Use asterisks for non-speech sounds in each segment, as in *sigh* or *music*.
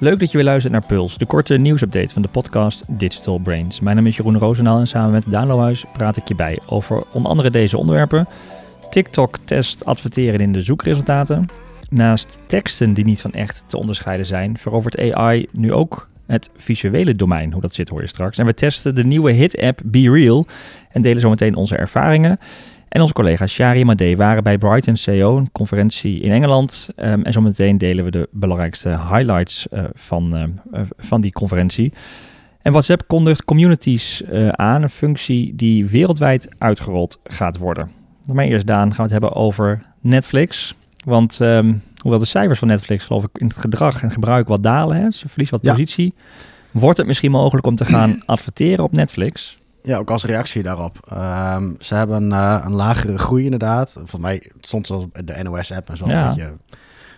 Leuk dat je weer luistert naar Puls, de korte nieuwsupdate van de podcast Digital Brains. Mijn naam is Jeroen Roosendaal en samen met Daan Lohuis praat ik je bij over onder andere deze onderwerpen. TikTok test adverteren in de zoekresultaten. Naast teksten die niet van echt te onderscheiden zijn, verovert AI nu ook het visuele domein. Hoe dat zit hoor je straks. En we testen de nieuwe hit-app Be Real en delen zometeen onze ervaringen. En onze collega's Shari Made waren bij Brighton CEO, een conferentie in Engeland. Um, en zometeen delen we de belangrijkste highlights uh, van, uh, van die conferentie. En WhatsApp kondigt communities uh, aan, een functie die wereldwijd uitgerold gaat worden. Maar eerst Daan, gaan we het hebben over Netflix. Want um, hoewel de cijfers van Netflix geloof ik in het gedrag en gebruik wat dalen, hè, ze verliest wat ja. positie, wordt het misschien mogelijk om te gaan adverteren op Netflix? Ja, ook als reactie daarop. Um, ze hebben uh, een lagere groei inderdaad. Voor mij stond zelfs de NOS-app en zo ja. een beetje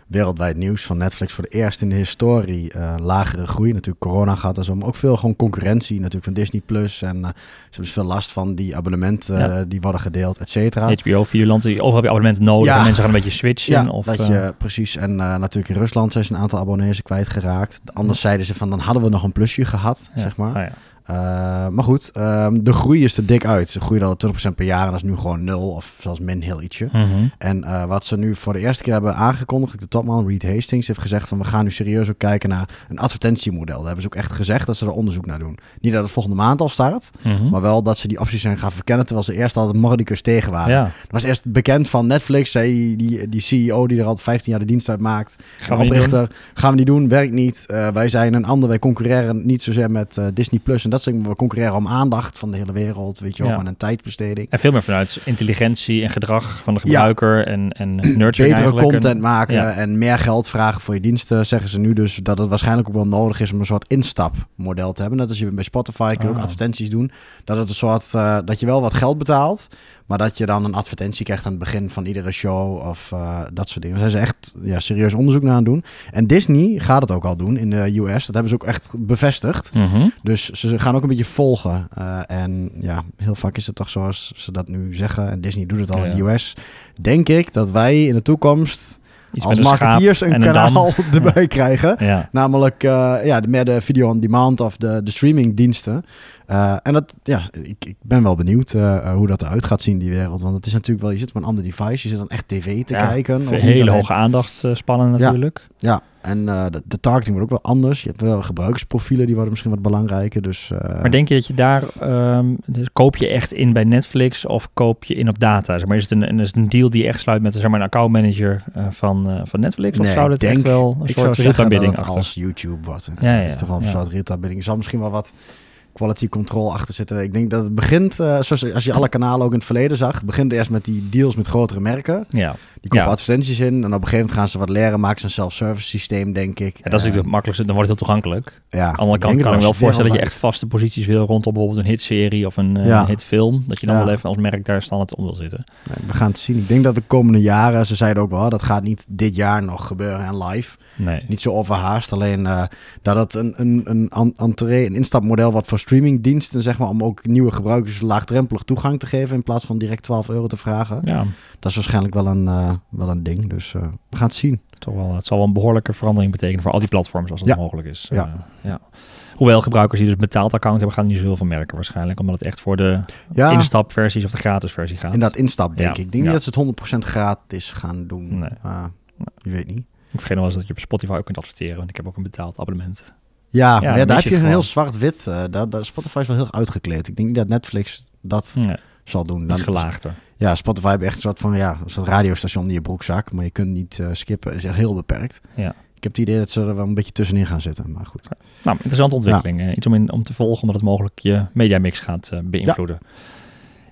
wereldwijd nieuws van Netflix voor de eerste in de historie. Uh, lagere groei, natuurlijk corona gaat er zo, maar ook veel gewoon concurrentie natuurlijk van Disney Plus. En uh, ze hebben dus veel last van die abonnementen ja. die worden gedeeld, et cetera. HBO, Vierland, overal heb je abonnementen nodig ja. en mensen gaan een beetje switchen. Ja, of, dat je, precies. En natuurlijk in Rusland zijn ze een aantal abonnees kwijtgeraakt. Anders zeiden ze van, dan hadden we nog een plusje gehad, zeg maar. Oh, Uh, maar goed, um, de groei is er dik uit. Ze groeien al 20% per jaar en dat is nu gewoon nul of zelfs min heel ietsje. Mm -hmm. En uh, wat ze nu voor de eerste keer hebben aangekondigd, de topman Reed Hastings heeft gezegd van we gaan nu serieus ook kijken naar een advertentiemodel. Daar hebben ze ook echt gezegd dat ze er onderzoek naar doen. Niet dat het volgende maand al start, mm -hmm. maar wel dat ze die opties zijn gaan verkennen terwijl ze eerst al het mordicus tegen waren. Ja. Dat was eerst bekend van Netflix, zei die, die CEO die er al 15 jaar de dienst uit maakt. Gaan we oprichter, gaan we niet doen, werkt niet. Uh, wij zijn een ander, wij concurreren niet zozeer met Disney Plus en dat we concurreren om aandacht van de hele wereld, weet je wel, gewoon een tijdbesteding. En veel meer vanuit intelligentie en gedrag van de gebruiker en, en *clears throat* nurturing Betere eigenlijk. content En- maken en meer geld vragen voor je diensten, zeggen ze nu dus dat het waarschijnlijk ook wel nodig is om een soort instapmodel te hebben. Net als je bij Spotify kun je ook Ah. advertenties doen. Dat het een soort, eh, dat je wel wat geld betaalt, maar dat je dan een advertentie krijgt aan het begin van iedere show of eh, dat soort dingen. Daar zijn ze echt ja, serieus onderzoek naar aan het doen. En Disney gaat het ook al doen in de US. Dat hebben ze ook echt bevestigd. Mhm. Dus ze gaan ook een beetje volgen. Uh, en ja, heel vaak is het toch zoals ze dat nu zeggen. En Disney doet het al Ja, in de. US. Denk ik dat wij in de toekomst Iets als een marketeers een, dam. kanaal *laughs* *laughs* erbij krijgen. Ja. Namelijk uh, ja, de, meer de video on demand of de, de streamingdiensten. Uh, en dat, ja, ik, ik ben wel benieuwd uh, hoe dat eruit gaat zien, die wereld. Want het is natuurlijk wel, je zit op een ander device, je zit dan echt tv te Ja, kijken. Hele hoge aandacht eh, spannen natuurlijk. Ja, en uh, de, de targeting wordt ook wel anders. Je hebt wel gebruikersprofielen, die worden misschien wat belangrijker. Dus, uh, Maar denk je dat je daar, ehm, dus koop je echt in bij Netflix of koop je in op data? Zeg maar, is, het een, is het een deal die je echt sluit met zeg maar, een accountmanager uh, van, van Netflix? Of zou dat denk- echt wel een soort het achter? als YouTube wordt. Ja, ja, Ja, toch wel een soort. Er zal misschien wel wat quality control achter zitten. Ik denk dat het begint, uh, zoals als je alle kanalen ook in het verleden zag, het begint eerst met die deals met grotere merken. Ja. Die kopen Ja. advertenties in en op een gegeven moment gaan ze wat leren, maken ze een self-service systeem, denk ik. Ja, dat is natuurlijk het makkelijkste, dan wordt het heel toegankelijk. Ja, Aan de andere kant kan ik me wel voorstellen dat je echt vaste posities wil rondom bijvoorbeeld een hitserie of een eh, Ja. hitfilm. Dat je dan wel even als merk daar standaard om wil zitten. Nee, We gaan het zien. Ik denk dat de komende jaren, ze zeiden ook wel, dat gaat niet dit jaar nog gebeuren en live. Nee. Niet zo overhaast, alleen uh, dat het een, een, een entree, een instapmodel wat voor streamingdiensten, zeg maar, om ook nieuwe gebruikers laagdrempelig toegang te geven in plaats van direct 12 euro te vragen. Ja, Dat is waarschijnlijk wel een, uh, wel een ding. Dus uh, we gaan het zien. toch wel, het zal wel een behoorlijke verandering betekenen voor al die platforms als dat Ja. mogelijk is. Ja. Eh, ja. Hoewel gebruikers die dus betaald account hebben, gaan niet zoveel van merken waarschijnlijk. Omdat het echt voor de Ja, instapversies of de gratis versie gaat. in dat instap denk ik. Ik denk niet dat ze het 100% gratis gaan doen. Nee. Uh, je weet niet. Ik vergeet nog wel eens dat je op Spotify ook kunt adverteren. Want ik heb ook een betaald abonnement. Ja, Ja, ja, daar heb je een heel zwart-wit. Uh, daar, daar, Spotify is wel heel uitgekleed. Ik denk niet dat Netflix dat Nee, zal doen. Dan- gelaagder. Ja, Spotify heeft echt een soort van ja, een soort radiostation in je broekzak, maar je kunt niet uh, skippen. Is echt heel beperkt. Ja. Ik heb het idee dat ze er wel een beetje tussenin gaan zitten, maar goed. Nou, interessante ontwikkeling. Eh, Iets om, in, om te volgen, omdat het mogelijk je mediamix gaat beïnvloeden.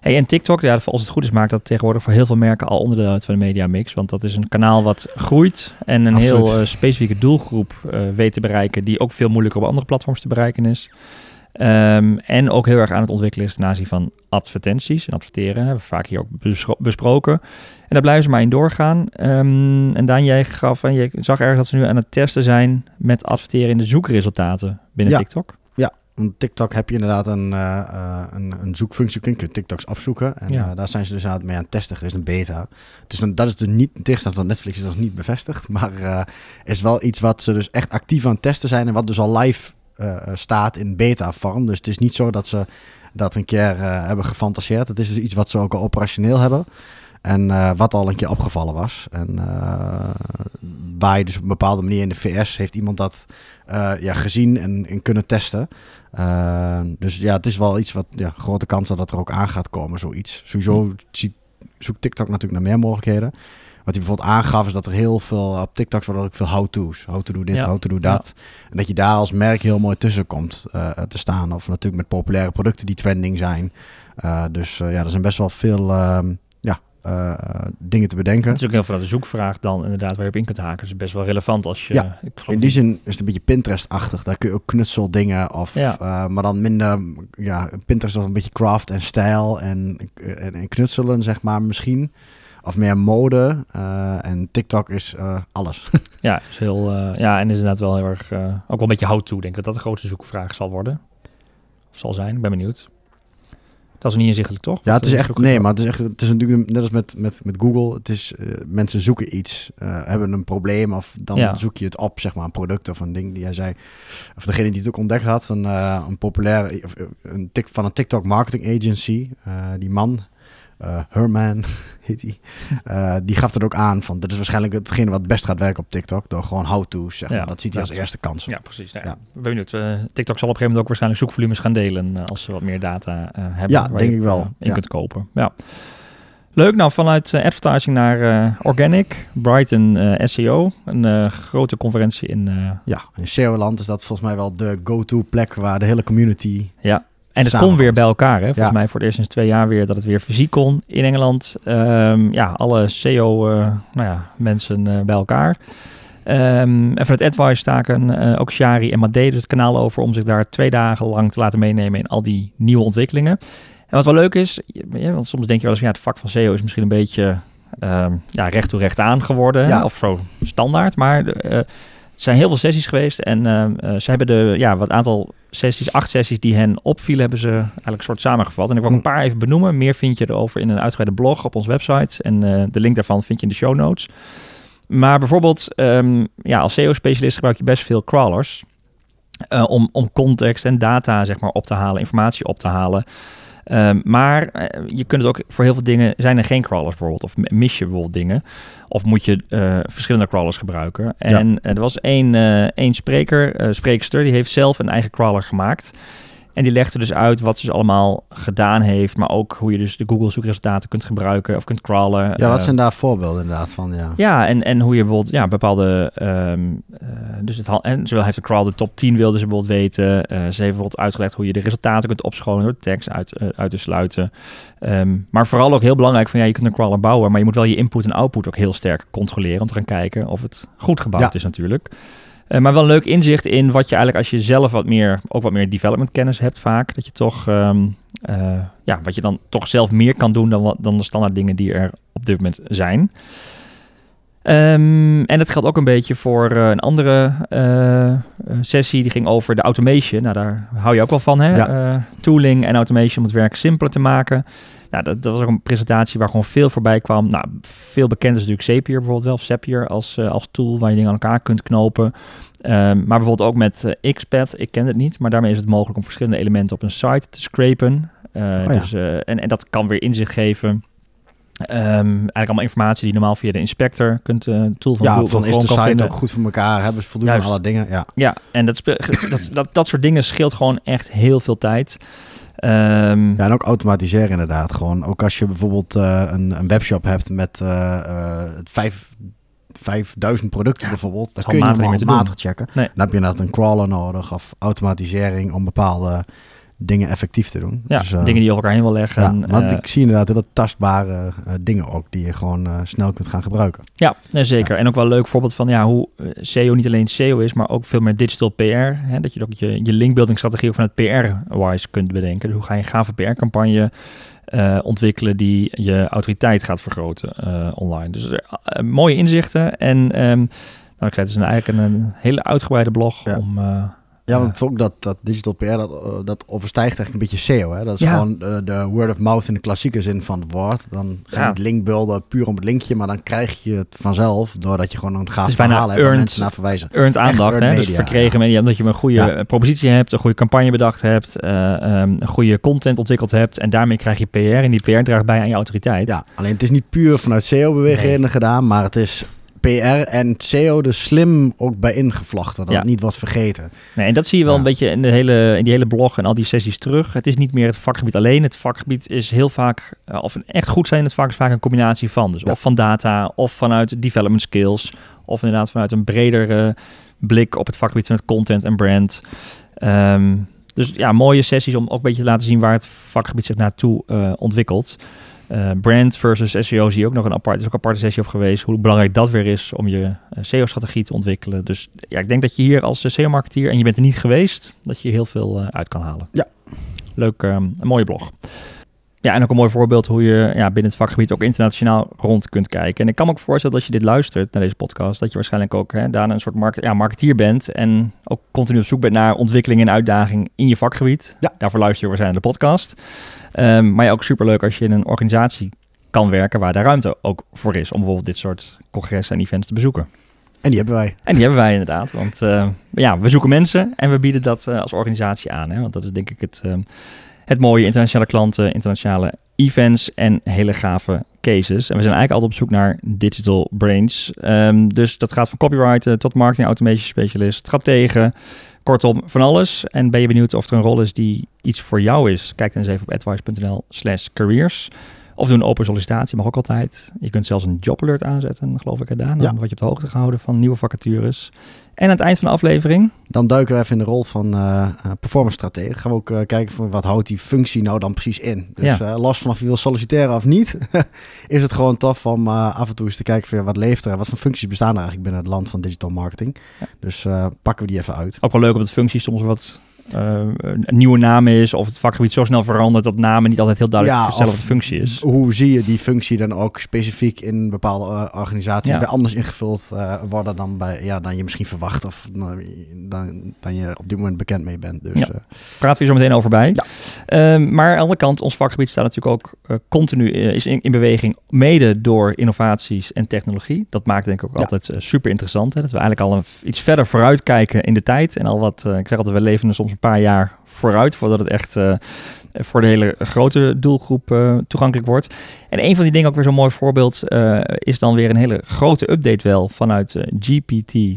Hey, en TikTok, ja, als het goed is, maakt dat tegenwoordig voor heel veel merken al onderdeel uit van de mediamix. Want dat is een kanaal wat groeit en een Absoluut. heel eh, specifieke doelgroep eh, weet te bereiken, die ook veel moeilijker op andere platforms te bereiken is. Ehm, en ook heel erg aan het ontwikkelen is ten aanzien van advertenties en adverteren. Hebben we vaak hier ook bespro- besproken. En daar blijven ze maar in doorgaan. Ehm, en Daan, jij gaf en je zag ergens dat ze nu aan het testen zijn met adverteren in de zoekresultaten binnen Ja. TikTok. Want TikTok heb je inderdaad een, uh, een, een, zoekfunctie. Je kunt TikToks opzoeken. En ja. daar zijn ze dus aan, mee aan het testen. Er is een beta. Dus dan, dat is dus niet, tegenstand van Netflix is nog niet bevestigd. *laughs* Maar is wel iets wat ze dus echt actief aan het testen zijn. En wat dus al live staat in beta vorm. Dus het is niet zo dat ze dat een keer hebben gefantaseerd. Het is dus iets wat ze ook al operationeel hebben. En uh, wat al een keer opgevallen was. En uh, waar je dus op een bepaalde manier in de VS heeft iemand dat uh, ja, gezien en, en, kunnen testen. dus ja, het is wel iets wat ja, grote kans dat er ook aan gaat komen, zoiets. Sowieso hm. ziet, zoekt TikTok natuurlijk naar meer mogelijkheden. Wat hij bijvoorbeeld aangaf is dat er heel veel op TikToks worden ook veel how-to's. How to do dit, how to do dat. En dat je daar als merk heel mooi tussen komt te staan. Of natuurlijk met populaire producten die trending zijn. dus ja, er zijn best wel veel ehm, uh, dingen te bedenken. Het is ook heel veel de zoekvraag dan inderdaad waar je op in kunt haken. Dat is best wel relevant als je... Ja, in die zin is het een beetje Pinterest-achtig. Daar kun je ook knutseldingen of... Ja. Uh, maar dan minder... Ja, Pinterest is een beetje craft en stijl en, en, en, knutselen, zeg maar, misschien. Of meer mode. Uh, en TikTok is alles. *laughs* ja, is heel... ja, en is inderdaad wel heel erg... ook wel een beetje how-to, denk ik. Dat dat de grootste zoekvraag zal worden. Of zal zijn, ik ben benieuwd. Dat is niet inzichtelijk, toch? Ja, het is echt. Nee, maar het is echt. Het is natuurlijk net als met, met, met Google. Het is uh, mensen zoeken iets, uh, hebben een probleem of dan zoek je het op, zeg maar, een product of een ding die jij zei. Of degene die het ook ontdekt had, een, uh, een populair, een tik van een TikTok marketing agency. die man uh, Herman *laughs* heet hij. Uh, die gaf er ook aan van, dit is waarschijnlijk hetgene wat best gaat werken op TikTok. Door gewoon how-to's, zeg maar. dat ziet hij als eerste kans. Ja, precies. Nou, ja. Ben benieuwd. Uh, TikTok zal op een gegeven moment ook waarschijnlijk zoekvolumes gaan delen als ze wat meer data hebben. Ja, denk ik wel. In kunt kopen. Ja. Leuk, nou vanuit advertising naar Organic, Brighton SEO, een grote conferentie in... ja, in SEO-land is dat volgens mij wel de go-to plek waar de hele community ja. En het kon weer bij elkaar. Hè? Volgens mij voor het eerst sinds twee jaar weer dat het weer fysiek kon in Engeland. Um, ja, alle SEO uh, nou ja, mensen uh, bij elkaar. Um, en van het Advice staken uh, ook Shari en Made dus het kanaal over om zich daar twee dagen lang te laten meenemen in al die nieuwe ontwikkelingen. En wat wel leuk is, ja, want soms denk je wel eens, ja, het vak van SEO is misschien een beetje um, ja, recht toe recht aan geworden. Ja. Of zo standaard. Maar zijn heel veel sessies geweest en uh, ze hebben de, ja, wat aantal sessies, acht sessies die hen opvielen, hebben ze eigenlijk een soort samengevat. En ik wil een paar even benoemen. Meer vind je erover in een uitgebreide blog op onze website. En uh, de link daarvan vind je in de show notes. Maar bijvoorbeeld, um, ja, als SEO-specialist gebruik je best veel crawlers. Uh, om, om context en data zeg maar, op te halen, informatie op te halen. Um, maar uh, je kunt het ook voor heel veel dingen, zijn er geen crawlers bijvoorbeeld, of mis je bijvoorbeeld dingen. Of moet je uh, verschillende crawlers gebruiken. En ja. er was één, één spreker, spreekster, die heeft zelf een eigen crawler gemaakt. En die legde dus uit wat ze dus allemaal gedaan heeft, maar ook hoe je dus de Google zoekresultaten kunt gebruiken of kunt crawlen. Ja, wat zijn daar voorbeelden inderdaad van? Ja, ja en, en hoe je bijvoorbeeld ja, bepaalde. Um, uh, dus het, en zowel heeft de crawl de top 10 wilde ze bijvoorbeeld weten. Uh, ze heeft bijvoorbeeld uitgelegd hoe je de resultaten kunt opschonen door tekst uit, uit te sluiten. Um, maar vooral ook heel belangrijk van ja, je kunt een crawler bouwen, maar je moet wel je input en output ook heel sterk controleren om te gaan kijken of het goed gebouwd ja. is natuurlijk. Uh, maar wel een leuk inzicht in wat je eigenlijk als je zelf wat meer, ook wat meer development kennis hebt vaak, dat je toch, um, uh, ja, wat je dan toch zelf meer kan doen dan, dan de standaard dingen die er op dit moment zijn. Um, en dat geldt ook een beetje voor uh, een andere sessie, die ging over de automation. Nou, daar hou je ook wel van, hè? Ja. tooling en automation om het werk simpeler te maken. Nou, dat, dat, was ook een presentatie waar gewoon veel voorbij kwam. Nou, veel bekend is natuurlijk Zapier bijvoorbeeld wel, of Zapier als, als tool waar je dingen aan elkaar kunt knopen. Um, maar bijvoorbeeld ook met XPath, ik ken het niet, maar daarmee is het mogelijk om verschillende elementen op een site te scrapen. Oh ja. dus, en, en dat kan weer inzicht geven. Um, eigenlijk allemaal informatie die normaal via de inspector kunt uh, tool van ja, Google van is de site vinden. ook goed voor elkaar, hebben ze voldoende alle dingen. Ja, ja en dat, dat, dat, dat soort dingen scheelt gewoon echt heel veel tijd. Um, ja, en ook automatiseren inderdaad. Gewoon, ook als je bijvoorbeeld uh, een, een, webshop hebt met uh, uh, vijf, 5000 producten ja, bijvoorbeeld, dan kun je niet matig checken. Nee. Dan heb je inderdaad een crawler nodig of automatisering om bepaalde dingen effectief te doen. Ja, dus, uh, dingen die over elkaar heen wil leggen. Ja, maar uh, ik zie inderdaad hele tastbare uh, dingen ook die je gewoon snel kunt gaan gebruiken. Ja, zeker. Ja. En ook wel een leuk voorbeeld van ja, hoe SEO niet alleen SEO is, maar ook veel meer digital PR. Hè, dat je ook je, je linkbuilding strategie ook van het PR-wise kunt bedenken. Dus hoe ga je een gave PR-campagne ontwikkelen die je autoriteit gaat vergroten online. Dus mooie inzichten en... Um, nou, ik zei, het is een, eigenlijk een, een hele uitgebreide blog ja. om Ja, want ook dat, dat digital PR, dat, uh, dat overstijgt eigenlijk een beetje SEO. Hè? Dat is Ja. gewoon uh, de word of mouth in de klassieke zin van het woord. Dan ga je Ja. niet puur om het linkje, maar dan krijg je het vanzelf doordat je gewoon een gaaf verhaal hebt earned- mensen naar verwijzen. Earned aandacht, earned hè? dus media, verkregen media, omdat je een goede Ja. eh, propositie hebt, een goede campagne bedacht hebt, eh, ehm, een goede content ontwikkeld hebt en daarmee krijg je PR en die PR draagt bij aan je autoriteit. Ja, alleen het is niet puur vanuit SEO-bewegingen gedaan, maar het is PR en SEO er slim ook bij ingevlochten. Dat Ja. het niet wordt vergeten. Nee, en dat zie je wel Ja. een beetje in, de hele, in die hele blog en al die sessies terug. Het is niet meer het vakgebied alleen. Het vakgebied is heel vaak, eh, of een echt goed zijn, het vaak is vaak een combinatie van. Dus Ja. of van data, of vanuit development skills, of inderdaad vanuit een bredere blik op het vakgebied van het content en brand. Ehm, dus ja, mooie sessies om ook een beetje te laten zien waar het vakgebied zich naartoe eh, ontwikkelt. Eh, brand versus SEO zie je ook nog een apart, is ook een aparte sessie over geweest. Hoe belangrijk dat weer is om je eh, SEO-strategie te ontwikkelen. Dus ja, ik denk dat je hier als eh, SEO-marketeer, en je bent er niet geweest, dat je heel veel uit kan halen. Ja. Leuk, ehm, een mooie blog. Ja, en ook een mooi voorbeeld hoe je ja, binnen het vakgebied ook internationaal rond kunt kijken. En ik kan me ook voorstellen dat als je dit luistert naar deze podcast, dat je waarschijnlijk ook hè, daarna een soort market, ja, marketeer bent en ook continu op zoek bent naar ontwikkeling en uitdaging in je vakgebied. Ja. Daarvoor luister je waarschijnlijk de podcast. Ehm, maar ja, ook superleuk als je in een organisatie kan werken waar daar ruimte ook voor is om bijvoorbeeld dit soort congressen en events te bezoeken. En die hebben wij. En die hebben wij inderdaad, want eh, ja, we zoeken mensen en we bieden dat eh, als organisatie aan. Hè? Want dat is denk ik het, ehm, het mooie, internationale klanten, internationale events en hele gave cases. En we zijn eigenlijk altijd op zoek naar digital brains. Ehm, dus dat gaat van copywriter tot marketing automation specialist, strategen, kortom van alles. En ben je benieuwd of er een rol is die iets voor jou is? Kijk dan eens even op advice.nl slash careers. Of doe een open sollicitatie, mag ook altijd. Je kunt zelfs een job alert aanzetten, geloof ik, gedaan. Dan Ja. word je op de hoogte gehouden van nieuwe vacatures. En aan het eind van de aflevering, Dan duiken we even in de rol van eh eh, performance stratege. Gaan we ook eh, kijken van wat houdt die functie nou dan precies in. Dus Ja. eh, los van of je wil solliciteren of niet, *laughs* is het gewoon tof om eh, af en toe eens te kijken van wat leeft er, wat voor functies bestaan er eigenlijk binnen het land van digital marketing. Ja. Dus eh, pakken we die even uit. ook wel leuk omdat functie soms wat een nieuwe naam is. Of het vakgebied zo snel verandert dat namen niet altijd heel duidelijk Ja, vertellen wat de functie is. Hoe zie je die functie dan ook specifiek in bepaalde eh, organisaties Ja. weer anders ingevuld eh, worden dan, bij, ja, dan je misschien verwacht of dan, dan, dan je op dit moment bekend mee bent. Dus Ja. eh, praten we zo meteen over bij. Ja. Ehm, maar aan de andere kant, ons vakgebied staat natuurlijk ook eh, continu eh, is in, in beweging, mede door innovaties en technologie. Dat maakt denk ik ook Ja. altijd eh, super interessant. Hè? Dat we eigenlijk al een, iets verder vooruit kijken in de tijd. En al wat, eh, ik zeg altijd, we leven er soms een paar jaar vooruit voordat het echt eh, voor de hele grote doelgroep eh, toegankelijk wordt. En een van die dingen, ook weer zo'n mooi voorbeeld, eh, is dan weer een hele grote update wel vanuit eh, GPT-3.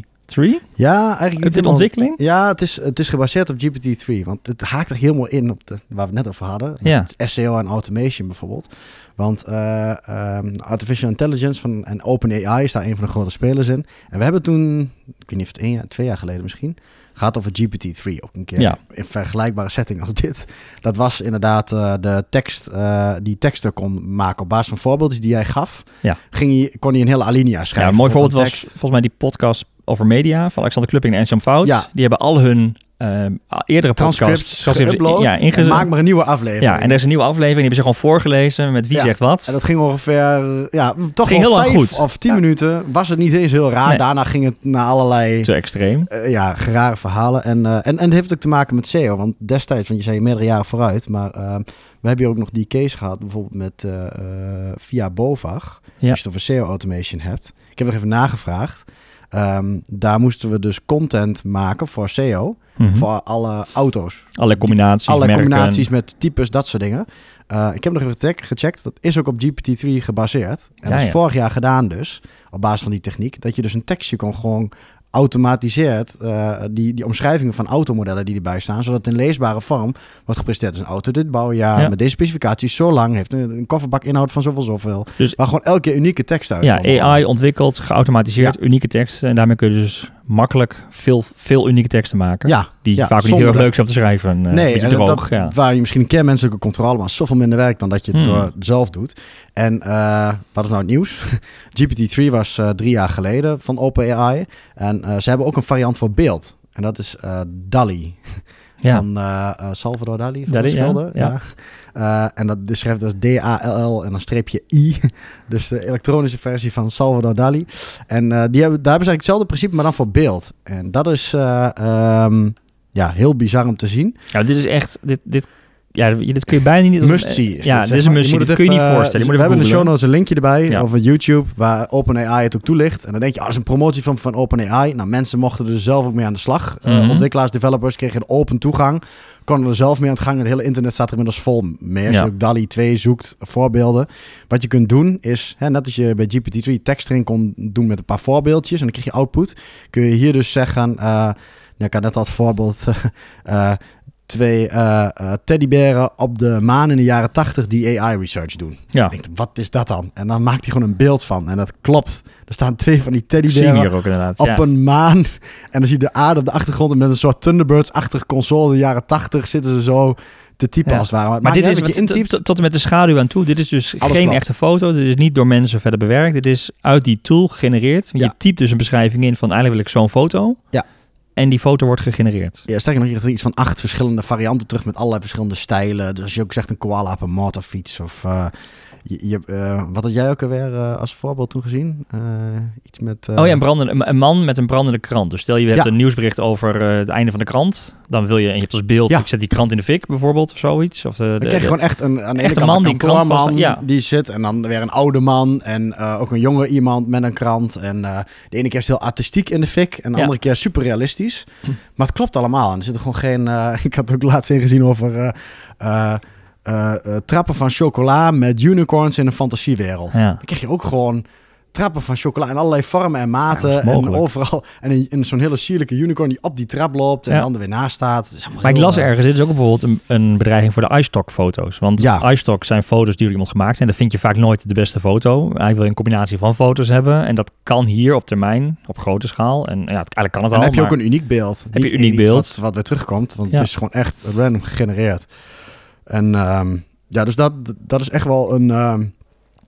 ja, eigenlijk niet helemaal- ontwikkeling. Ja, het is, het is gebaseerd op GPT-3, want het haakt er helemaal in op de, waar we het net over hadden. Ja. SEO en automation bijvoorbeeld. Want eh, ehm, artificial intelligence van, en OpenAI is daar een van de grote spelers in. En we hebben toen, ik weet niet of het één jaar, twee jaar geleden misschien, gehad over GPT-3 ook een keer. Ja. In vergelijkbare setting als dit. Dat was inderdaad eh, de tekst eh, die teksten kon maken op basis van voorbeeldjes die jij gaf. Ja. Ging hij, kon hij een hele alinea schrijven. Ja, een mooi voorbeeld was volgens mij die podcast over media van Alexander Klupping en Ernst-Jan Fout. Ja. Die hebben al hun eerdere podcasts transcripts geüpload. ja, maak maar een nieuwe aflevering. Ja, en er is een nieuwe aflevering. Die hebben ze gewoon voorgelezen met wie Ja. zegt wat. En dat ging ongeveer, ja, toch ging heel vijf goed. of tien Ja. minuten. Was het niet eens heel raar. Nee. Daarna ging het naar allerlei Te extreem. eh, ja, rare verhalen. En, eh, en, en het heeft ook te maken met SEO. Want destijds, want je zei meerdere jaren vooruit. Maar eh, we hebben hier ook nog die case gehad. Bijvoorbeeld met eh, eh, via Bovag. Als je het over SEO automation hebt. Ik heb nog even nagevraagd. Ehm, daar moesten we dus content maken voor SEO. Mhm. Voor alle auto's. Alle combinaties, Alle merken. combinaties met types, dat soort dingen. Eh, ik heb nog even gecheckt. Dat is ook op GPT-3 gebaseerd. En Ja, dat is ja. vorig jaar gedaan dus. Op basis van die techniek. Dat je dus een tekstje kon gewoon automatiseert. eh, die, die omschrijvingen van automodellen die erbij staan. Zodat het in leesbare vorm wordt gepresenteerd. als een auto dit bouwjaar. Ja. Met deze specificaties zo lang. Heeft een, een kofferbak inhoud van zoveel zoveel. Dus Waar gewoon elke keer unieke tekst uit ja. AI ontwikkeld, geautomatiseerd, unieke teksten. En daarmee kun je dus makkelijk veel, veel unieke teksten maken. Ja, Die ja, vaak niet heel erg leuk zijn om te schrijven. eh, Nee, en droog, dat, ja. waar je misschien een keer menselijke controle, maar zoveel minder werk dan dat je het Hmm. door zelf doet. En eh, wat is nou het nieuws? *laughs* GPT-3 was eh, drie jaar geleden van OpenAI. En eh, ze hebben ook een variant voor beeld. En dat is eh DALI. Ja. Van eh, eh, Salvador Dali, van Dali, de ja, schilder. ja. Ja. Eh, en dat schrijft dus D-A-L-L en dan streepje I. *laughs* Dus de elektronische versie van Salvador Dali. En die hebben, daar hebben ze eigenlijk hetzelfde principe, maar dan voor beeld. En dat is... eh, ehm, ja, heel bizar om te zien. Ja, dit is echt, dit, dit ja, dit kun je bijna niet... Must see is Ja, dit, is een must see. Kun je niet voorstellen. Je we hebben in de show notes een linkje erbij ja. over YouTube waar OpenAI het ook toelicht. En dan denk je, dat is een promotie van, van OpenAI. Nou, mensen mochten er zelf ook mee aan de slag. Mm -hmm. uh, ontwikkelaars, developers kregen open toegang. Konden er zelf mee aan het gang. Het hele internet staat er inmiddels vol mee. Als je ook DALI 2 zoekt, voorbeelden. Wat je kunt doen is, hè, net als je bij GPT-3 tekst erin kon doen met een paar voorbeeldjes. En dan krijg je output. Kun je hier dus zeggen... Uh, ik had net als voorbeeld uh, *laughs* twee uh, uh, teddyberen op de maan in de jaren 80 die AI research doen. Ja. Ik denk, wat is dat dan? En dan maakt hij gewoon een beeld van. En dat klopt. Er staan twee van die teddyberen ook op een maan. En dan zie je de aarde op de achtergrond. En met een soort Thunderbirds-achtige console in de jaren 80 zitten ze zo te typen als het ware. Maar, maar dit is wat je intypt. Tot en met de schaduw aan toe. Dit is dus geen echte foto. Dit is niet door mensen verder bewerkt. Dit is uit die tool gegenereerd. Je typt dus een beschrijving in van eigenlijk wil ik zo'n foto. Ja. En die foto wordt gegenereerd. Ja, sterker nog, je iets van acht verschillende varianten terug met allerlei verschillende stijlen. Dus als je ook zegt een koala op een motorfiets of uh, je, uh, wat had jij ook alweer uh, als voorbeeld toen gezien? Uh, iets met... Oh ja, een, brandende, een man met een brandende krant. Dus stel je hebt ja. een nieuwsbericht over het einde van de krant. Dan wil je, en je hebt als beeld, ja. ik zet die krant in de fik bijvoorbeeld of zoiets. Of de, dan krijg je gewoon echt een, aan de man, een die man ja. die zit. En dan weer een oude man en ook een jonge iemand met een krant. En de ene keer is het heel artistiek in de fik en de andere keer super realistisch. Hm. Maar het klopt allemaal. En er zit gewoon geen... *laughs* ik had ook laatst ingezien over... Uh, uh, trappen van chocola met unicorns in een fantasiewereld. Ja. Dan krijg je ook gewoon trappen van chocola in allerlei vormen en maten. en overal. En, in zo'n hele sierlijke unicorn die op die trap loopt en dan er weer naast staat. Maar ik las uh, ergens, dit is ook bijvoorbeeld een, een bedreiging voor de iStock foto's. Want ja. iStock zijn foto's die door iemand gemaakt zijn. Dan vind je vaak nooit de beste foto. Eigenlijk wil je een combinatie van foto's hebben. En dat kan hier op termijn, op grote schaal. En ja, eigenlijk kan het en al. heb je ook een uniek beeld. Heb je een uniek beeld. Wat, wat weer terugkomt. Want het is gewoon echt random gegenereerd. En um, ja, dus dat, dat is echt wel een, um,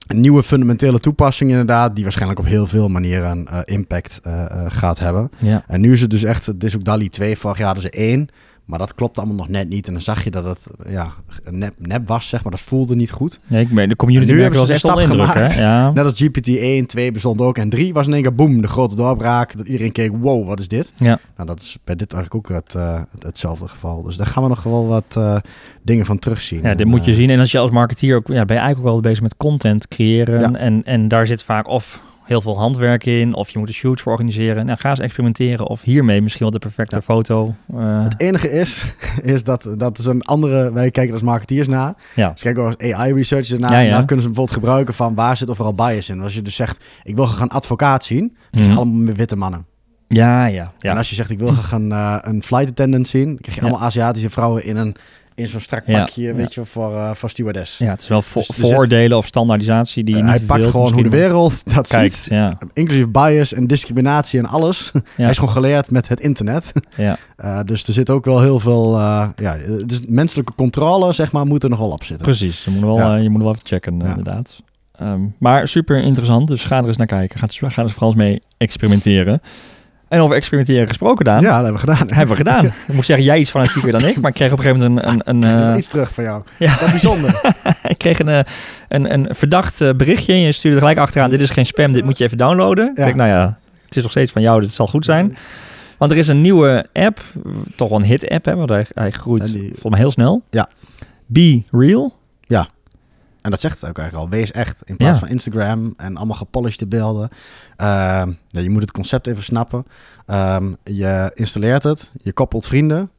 een, nieuwe fundamentele toepassing inderdaad, die waarschijnlijk op heel veel manieren uh, impact uh, uh, gaat hebben. Ja. En nu is het dus echt, het is ook DALI 2, vorig jaar hadden ze één. Maar dat klopt allemaal nog net niet. En dan zag je dat het ja, nep, nep was, zeg maar. Dat voelde niet goed. Nee, ik ben de community nu hebben ze echt stap gemaakt. Ja. Net als GPT 1, 2 bestond ook. En 3 was in één keer boem, de grote doorbraak. Dat iedereen keek, wow, wat is dit? Ja. Nou, dat is bij dit eigenlijk ook het, uh, hetzelfde geval. Dus daar gaan we nog wel wat uh, dingen van terugzien. Ja, dit en, moet je uh, zien. En als je als marketeer ook, ja, ben je eigenlijk ook wel bezig met content creëren. Ja. En, en daar zit vaak of heel veel handwerk in, of je moet een shoot voor organiseren. Nou, ga eens experimenteren of hiermee misschien wel de perfecte ja. foto. Uh... Het enige is, *laughs* is dat, dat is een andere, wij kijken als marketeers naar. Ja. Dus kijken als AI researchers naar. Ja, kunnen ze bijvoorbeeld gebruiken van waar zit overal bias in. Als je dus zegt, ik wil gaan advocaat zien, dat mm -hmm. allemaal witte mannen. Ja, ja, ja. En als je zegt, ik wil gaan uh, een flight attendant zien, dan krijg je allemaal Aziatische vrouwen in een in zo'n strak pakje, ja, weet ja. je, voor, uh, voor stewardess. Ja, het is wel vo dus voordelen zit, of standaardisatie die je uh, niet Hij pakt gewoon hoe de wereld dat kijkt, ziet. Ja. Inclusief bias en discriminatie en alles. *laughs* Hij is gewoon geleerd met het internet. *laughs* Ja. Uh, dus er zit ook wel heel veel, ja, dus menselijke controle, zeg maar, moet er nog wel op zitten. Precies, je moet wel, je moet wel even checken, inderdaad. Um, maar super interessant, dus ga er eens naar kijken. Ga, ga er vooral eens mee experimenteren. En over experimenteren gesproken, Daan. Ja, dat hebben we gedaan. hebben we gedaan. Ik moet zeggen, jij iets fanatieker dan ik, maar ik kreeg op een gegeven moment een... een, een uh... Iets terug van jou. Ja. Bijzonder. *laughs* ik kreeg een, een, een verdacht berichtje en je stuurde er gelijk achteraan, dit is geen spam, dit moet je even downloaden. Ja. Ik denk, nou ja, het is nog steeds van jou, dit zal goed zijn. Want er is een nieuwe app, toch wel een hit-app, hè, want hij, hij groeit die... volgens mij heel snel. Ja. Be Real. En dat zegt het ook eigenlijk al. Wees echt. In plaats ja. van Instagram en allemaal gepolished beelden. Uh, ja, je moet het concept even snappen. Um, je installeert het. Je koppelt vrienden.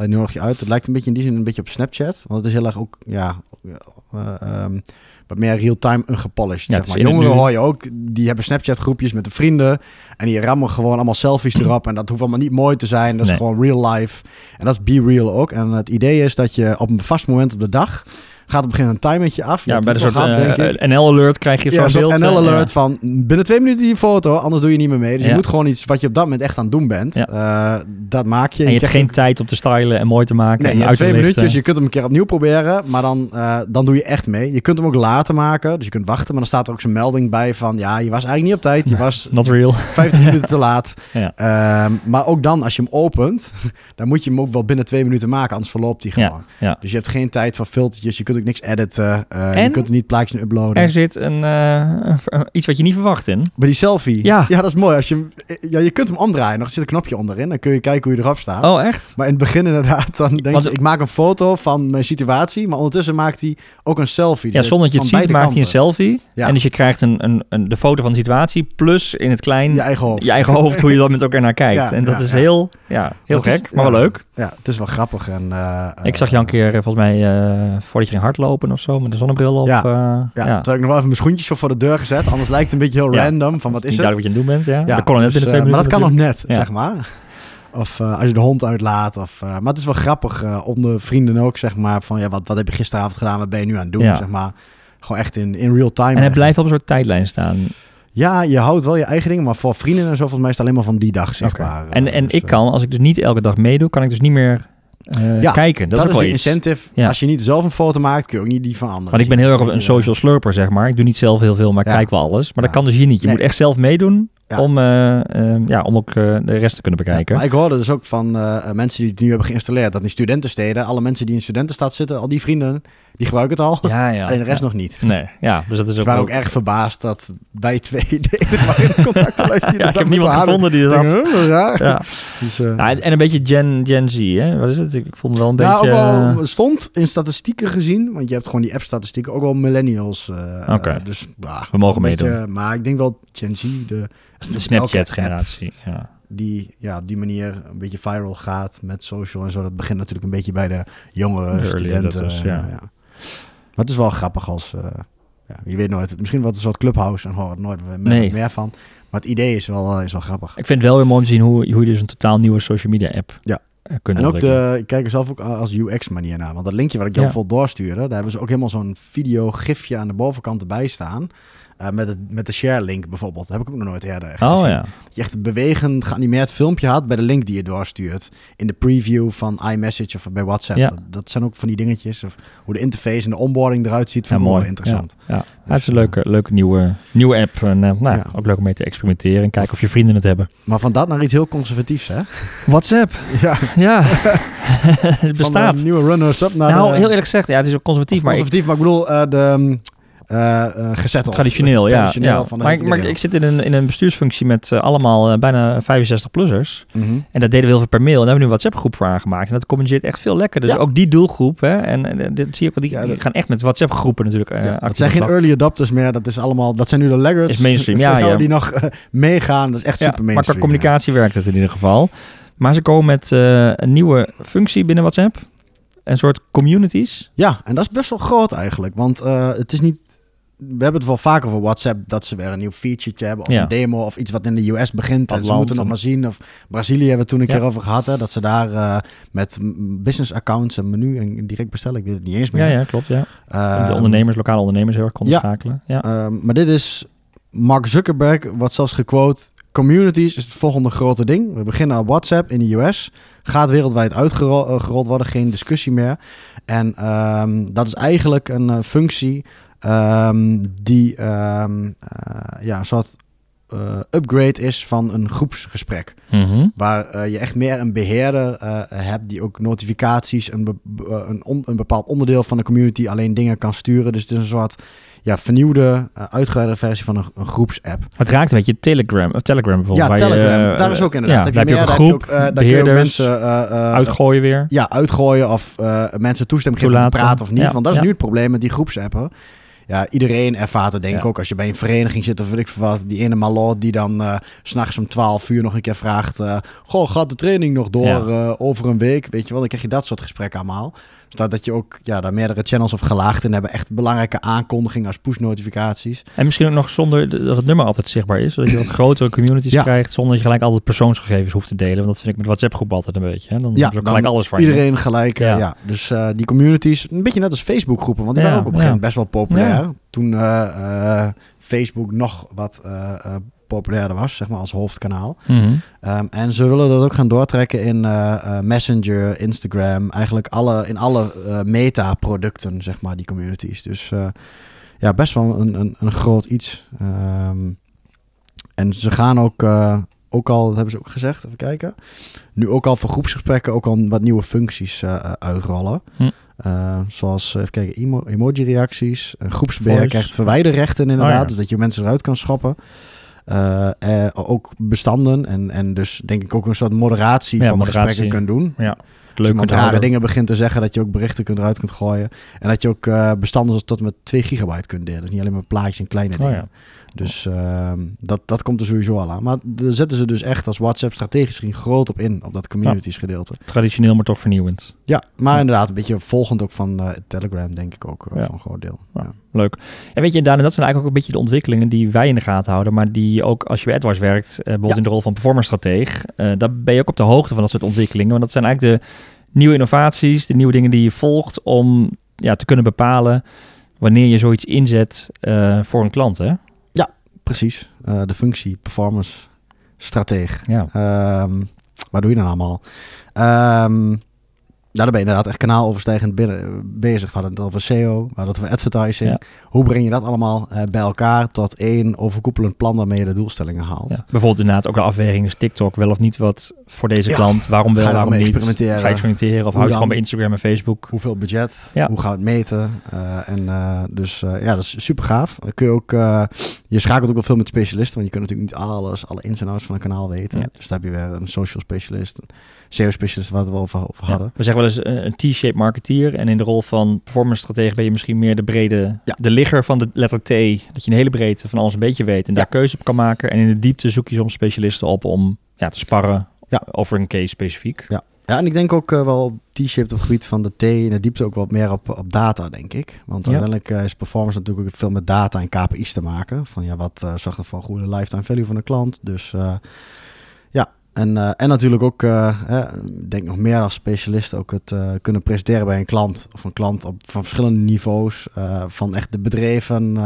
Uh, nu nodig je uit. Het lijkt een beetje in die zin een beetje op Snapchat. Want het is heel erg ook... Ja, uh, um, wat meer real-time ungepolished. Ja, zeg maar. Jongeren hoor je ook, die hebben Snapchat-groepjes met de vrienden. En die rammen gewoon allemaal selfies *clears throat* erop. En dat hoeft allemaal niet mooi te zijn. Dat is gewoon real life. En dat is be real ook. En het idee is dat je op een vast moment op de dag gaat op een gegeven een timertje af. Ja, bij de soort uh, uh, NL-alert krijg je zo'n ja, beeld. NL-alert ja. van binnen twee minuten die foto, anders doe je niet meer mee. Dus ja. je moet gewoon iets wat je op dat moment echt aan het doen bent. Uh, dat maak je. En je, hebt geen ook... tijd om te stylen en mooi te maken. Nee, en je hebt twee minuutjes. Je kunt hem een keer opnieuw proberen, maar dan, dan doe je echt mee. Je kunt hem ook later maken, dus je kunt wachten. Maar dan staat er ook zo'n melding bij van, ja, je was eigenlijk niet op tijd. Je was Not real. *laughs* 15 minuten te laat. *laughs* Um, maar ook dan, als je hem opent, *laughs* dan moet je hem ook wel binnen twee minuten maken, anders verloopt hij gewoon. Dus je hebt geen tijd voor filtertjes. Je kunt natuurlijk niks editen. Uh, je kunt er niet plaatjes in uploaden. Er zit een, uh, iets wat je niet verwacht in. Bij die selfie? Ja. Ja, dat is mooi. Als je, ja, je kunt hem omdraaien. Nog zit een knopje onderin. Dan kun je kijken hoe je erop staat. Oh, echt? Maar in het begin inderdaad, dan denk je, ik maak een foto van mijn situatie. Maar ondertussen maakt hij ook een selfie. Ja, dus zonder dat je het ziet, maakt hij een selfie. Ja. En dus je krijgt een, een, een, de foto van de situatie plus in het klein... Je eigen hoofd. Je eigen hoofd, hoe je dan met elkaar naar kijkt. Ja, en dat is heel, ja, heel gek, maar wel leuk. Ja, het is wel grappig. En, uh, ik zag je een keer, volgens mij, voordat je ging hardlopen of zo, met een zonnebril op. Ja, uh, ja. ik nog wel even mijn schoentjes voor de deur gezet. Anders lijkt het een beetje heel random. Van wat is het? wat je aan het doen bent, ja. dat kon net dus, in de twee minuten. Maar dat kan nog net, zeg maar. Of uh, als je de hond uitlaat. Of, uh, maar het is wel grappig uh, onder vrienden ook, zeg maar. Van ja, wat, wat heb je gisteravond gedaan? Wat ben je nu aan het doen? Zeg maar. Gewoon echt in, in real time. En het blijft op een soort tijdlijn staan. Ja, je houdt wel je eigen dingen, maar voor vrienden en zo volgens mij is het alleen maar van die dag zichtbaar. Okay. En, en dus, ik kan, als ik dus niet elke dag meedoe, kan ik dus niet meer uh, ja, kijken. Dat, dat is, ook is de incentive. Ja. Als je niet zelf een foto maakt, kun je ook niet die van anderen. Want ik ben heel erg een social slurper, zeg maar. Ik doe niet zelf heel veel, maar ik kijk wel alles. Maar dat kan dus hier niet. Je moet echt zelf meedoen om, uh, uh, ja, om ook uh, de rest te kunnen bekijken. maar ik hoorde dus ook van mensen die het nu hebben geïnstalleerd, dat in studentensteden, alle mensen die in studentenstad zitten, al die vrienden, die gebruiken het al. Ja, ja. Alleen de rest nog niet. Nee, ja. Dus dat is ook. waren ook, erg verbaasd dat wij twee *laughs* de enige waren in contact die *laughs* ja, ik heb niemand gevonden die dat had. Ja. Dus, ja. En een beetje Gen, Gen Z, hè? Wat is het? Ik vond het wel een nou, beetje... Nou, stond in statistieken gezien, want je hebt gewoon die app-statistieken, ook wel millennials. Oké. Okay. dus we mogen meedoen. Maar ik denk wel Gen Z, de de Snapchat-generatie, ja. Die ja, op die manier een beetje viral gaat met social en zo. Dat begint natuurlijk een beetje bij de jongere studenten. Is, ja. ja. Maar het is wel grappig als... Uh, ja, je weet nooit. Misschien wat een soort clubhouse en hoor nooit meer, nee. meer van. Maar het idee is wel, is wel grappig. Ik vind het wel weer mooi om te zien hoe, hoe je dus een totaal nieuwe social media app ja. kunt En ook de, ik kijk er zelf ook als UX manier naar. Want dat linkje wat ik jou ja. vol doorstuurde, daar hebben ze ook helemaal zo'n video gifje aan de bovenkant erbij staan. Uh, met, het, met de share link bijvoorbeeld. Dat heb ik ook nog nooit eerder echt oh, gezien. Ja. Dat je echt een bewegend, geanimeerd filmpje had bij de link die je doorstuurt. In de preview van iMessage of bij WhatsApp. Ja. Dat, dat, zijn ook van die dingetjes. Of hoe de interface en de onboarding eruit ziet. Vind ja, ik wel interessant. Ja, ja. Dus, het is een leuke, leuke nieuwe, nieuwe app. En uh, nou, ook leuk om mee te experimenteren. En kijken of je vrienden het hebben. Maar van dat naar iets heel conservatiefs, hè? WhatsApp. *laughs* Ja. Ja. *laughs* *laughs* het bestaat. Van nieuwe runners-up naar Nou, heel eerlijk gezegd. Ja, het is ook conservatief. Maar conservatief, maar ik, maar ik bedoel... Uh, de uh, gezet Traditioneel, ja. ja. Maar, maar ik zit in een, in een bestuursfunctie met uh, allemaal uh, bijna 65-plussers. Mm -hmm. En dat deden we heel veel per mail. En daar hebben we nu een WhatsApp-groep voor aangemaakt. En dat communiceert echt veel lekker. Dus ja. ook die doelgroep, hè. En, en dit zie je ook, die, die gaan echt met WhatsApp-groepen natuurlijk ja, Het zijn geen early adopters meer. Dat is allemaal, dat zijn nu de laggards. Is mainstream, ja, ja. Die nog meegaan. Dat is echt super mainstream. Maar qua communicatie werkt het in ieder geval. Maar ze komen met een nieuwe functie binnen WhatsApp. Een soort communities. Ja, en dat is best wel groot eigenlijk. Want het is niet we hebben het wel vaker over WhatsApp dat ze weer een nieuw feature hebben of ja. een demo of iets wat in de US begint Dat en ze moeten nog maar zien. Of Brazilië hebben we toen een Ja. keer over gehad, hè, dat ze daar uh, met business accounts en menu en direct bestellen. Ik weet het niet eens meer. Ja, ja klopt. Ja. Uh, de ondernemers, lokale ondernemers heel erg konden ja. schakelen. Ja. Uh, maar dit is Mark Zuckerberg, wat zelfs gequote. Communities is het volgende grote ding. We beginnen op WhatsApp in de US. Gaat wereldwijd uitgerold worden, geen discussie meer. En um, dat is eigenlijk een uh, functie um, die um, uh, ja, een soort uh, upgrade is van een groepsgesprek. Mm -hmm. Waar je echt meer een beheerder hebt die ook notificaties, een, be een, een, bepaald onderdeel van de community alleen dingen kan sturen. Dus het is een soort ja, vernieuwde, uitgebreide versie van een, een groepsapp. Het raakt een beetje Telegram, of Telegram bijvoorbeeld. Ja, Telegram. Je, daar is ook inderdaad. Ja, heb je, meer, heb je ook daar heb je ook, mensen uitgooien weer. Ja, uitgooien of mensen toestemming geven om te praten of niet. Ja, want dat is ja. nu het probleem met die groepsappen ja, iedereen ervaart het denk ik Ja. ook. Als je bij een vereniging zit of weet ik veel wat. Die ene malot die dan uh, s'nachts om 12 uur nog een keer vraagt... Uh, goh, gaat de training nog door Ja. uh, over een week? Weet je wel, dan krijg je dat soort gesprekken allemaal. Dus dat, dat je ook ja, daar meerdere channels of gelaagd in hebben. Echt belangrijke aankondigingen als push-notificaties. En misschien ook nog zonder de- dat het nummer altijd zichtbaar is. Zodat je wat *clears throat* grotere communities Ja. krijgt. Zonder dat je gelijk altijd persoonsgegevens hoeft te delen. Want dat vind ik met WhatsApp groep altijd een beetje. Hè? Dan Ja, is ook dan gelijk alles je. Iedereen gelijk, ja. Ja. Dus uh, die communities, een beetje net als Facebook groepen. Want die waren ook op een gegeven moment best wel populair. Toen uh, uh, Facebook nog wat populairder was, zeg maar als hoofdkanaal. Mhm. Um, en ze willen dat ook gaan doortrekken in uh, uh, Messenger, Instagram, eigenlijk alle, in alle uh, meta-producten, zeg maar, die communities. Dus ja, best wel een, een, een groot iets. Um, en ze gaan ook, uh, ook al, dat hebben ze ook gezegd, even kijken, nu ook al voor groepsgesprekken ook al wat nieuwe functies uh, uitrollen. Hm. zoals even kijken, emoji-reacties. Een groepsbeheer krijgt verwijderrechten inderdaad. Oh, Dus dat je mensen eruit kan schrappen. ook bestanden en, en dus denk ik ook een soort moderatie van moderatie. gesprekken kunt doen. Ja. Leuk Als je met rare dingen begint te zeggen, dat je ook berichten kunt eruit kunt gooien. En dat je ook uh, bestanden tot met 2 gigabyte kunt delen. Dus niet alleen maar plaatjes en kleine oh, dingen. Ja. Dus uh, dat, dat komt er sowieso al aan. Maar daar zetten ze dus echt als WhatsApp strategisch ging groot op in, op dat communities gedeelte. Traditioneel, maar toch vernieuwend. Ja, maar inderdaad een beetje volgend ook van uh, Telegram, denk ik ook, ja. van een groot deel. Ja. Leuk. En weet je, Daan, dat zijn eigenlijk ook een beetje de ontwikkelingen die wij in de gaten houden, maar die ook als je bij AdWords werkt, bijvoorbeeld in de rol van performance strateeg, daar ben je ook op de hoogte van dat soort ontwikkelingen. Want dat zijn eigenlijk de nieuwe innovaties, de nieuwe dingen die je volgt om ja, te kunnen bepalen wanneer je zoiets inzet voor een klant, hè? Precies, uh, de functie performance strateeg. Ja. Um, waar doe je dan allemaal? Um, nou, dan ben je inderdaad echt kanaaloverstijgend binnen, bezig. We hadden het over SEO, we hadden het over advertising. Hoe breng je dat allemaal uh, bij elkaar tot één overkoepelend plan waarmee je de doelstellingen haalt? Ja. Bijvoorbeeld inderdaad ook de afweging, is TikTok wel of niet wat voor deze klant? Waarom wel, waarom niet? Experimenteren? Ga je experimenteren of houd je gewoon bij Instagram en Facebook? Hoeveel budget? Hoe gaan we het meten? Uh, en uh, dus ja, dat is super gaaf. Kun je ook, je schakelt ook wel veel met specialisten, want je kunt natuurlijk niet alles, alle ins en outs van een kanaal weten. Dus daar heb je weer een social specialist, SEO-specialist, waar we over, over hadden. We zeggen wel eens een T-shaped marketeer. En in de rol van performance stratege ben je misschien meer de brede, de ligger van de letter T. Dat je een hele breedte van alles een beetje weet en daar keuze op kan maken. En in de diepte zoek je soms specialisten op om ja, te sparren over een case specifiek. Ja. Ja, en ik denk ook uh, wel T-shaped op het gebied van de T en de diepte ook wat meer op, op data, denk ik. Want uiteindelijk uh, is performance natuurlijk ook veel met data en KPI's te maken. Van ja, wat uh, zorgt er voor een goede lifetime value van de klant? Dus en, uh, en natuurlijk ook, uh, denk nog meer als specialist, ook het uh, kunnen presenteren bij een klant. Of een klant op, van verschillende niveaus. van echt de bedrijven,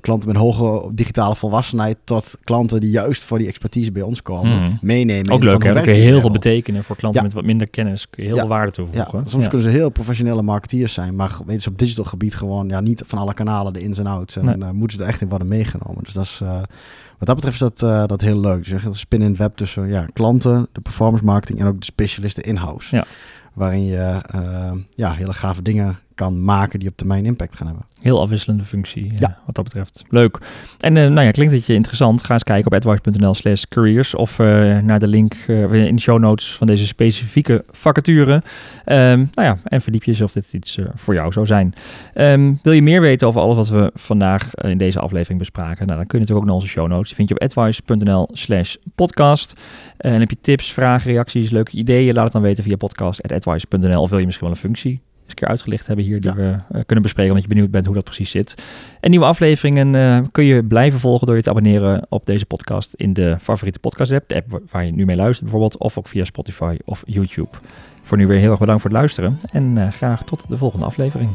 klanten met hoge digitale volwassenheid... tot klanten die juist voor die expertise bij ons komen. Mm. Meenemen. Ook leuk, hè? kun je heel veel betekenen voor klanten met wat minder kennis. Kun je heel veel waarde toevoegen. Ja, soms kunnen ze heel professionele marketeers zijn. Maar weten ze op digital gebied gewoon ja, niet van alle kanalen de ins en outs. En nee. moeten ze er echt in worden meegenomen. Dus dat is wat dat betreft is dat, uh, dat heel leuk. Dus een spin in het web tussen ja, klanten, de performance marketing en ook de specialisten in-house. Ja. Waarin je ja, hele gave dingen kan maken die op termijn impact gaan hebben. Heel afwisselende functie, eh, ja. wat dat betreft. Leuk. En uh, nou ja, klinkt het je interessant? Ga eens kijken op advice.nl slash careers of uh, naar de link in de show notes van deze specifieke vacature. Um, nou ja, en verdiep je of dit iets voor jou zou zijn. Um, wil je meer weten over alles wat we vandaag in deze aflevering bespraken? Nou, dan kun je natuurlijk ook naar onze show notes. Die vind je op advice.nl slash podcast. en heb je tips, vragen, reacties, leuke ideeën? Laat het dan weten via podcast.advice.nl of wil je misschien wel een functie een keer uitgelicht hebben hier, die we uh, kunnen bespreken, want je benieuwd bent hoe dat precies zit. En nieuwe afleveringen uh, kun je blijven volgen door je te abonneren op deze podcast in de favoriete podcast app, de app waar je nu mee luistert bijvoorbeeld, of ook via Spotify of YouTube. Voor nu weer heel erg bedankt voor het luisteren en uh, graag tot de volgende aflevering.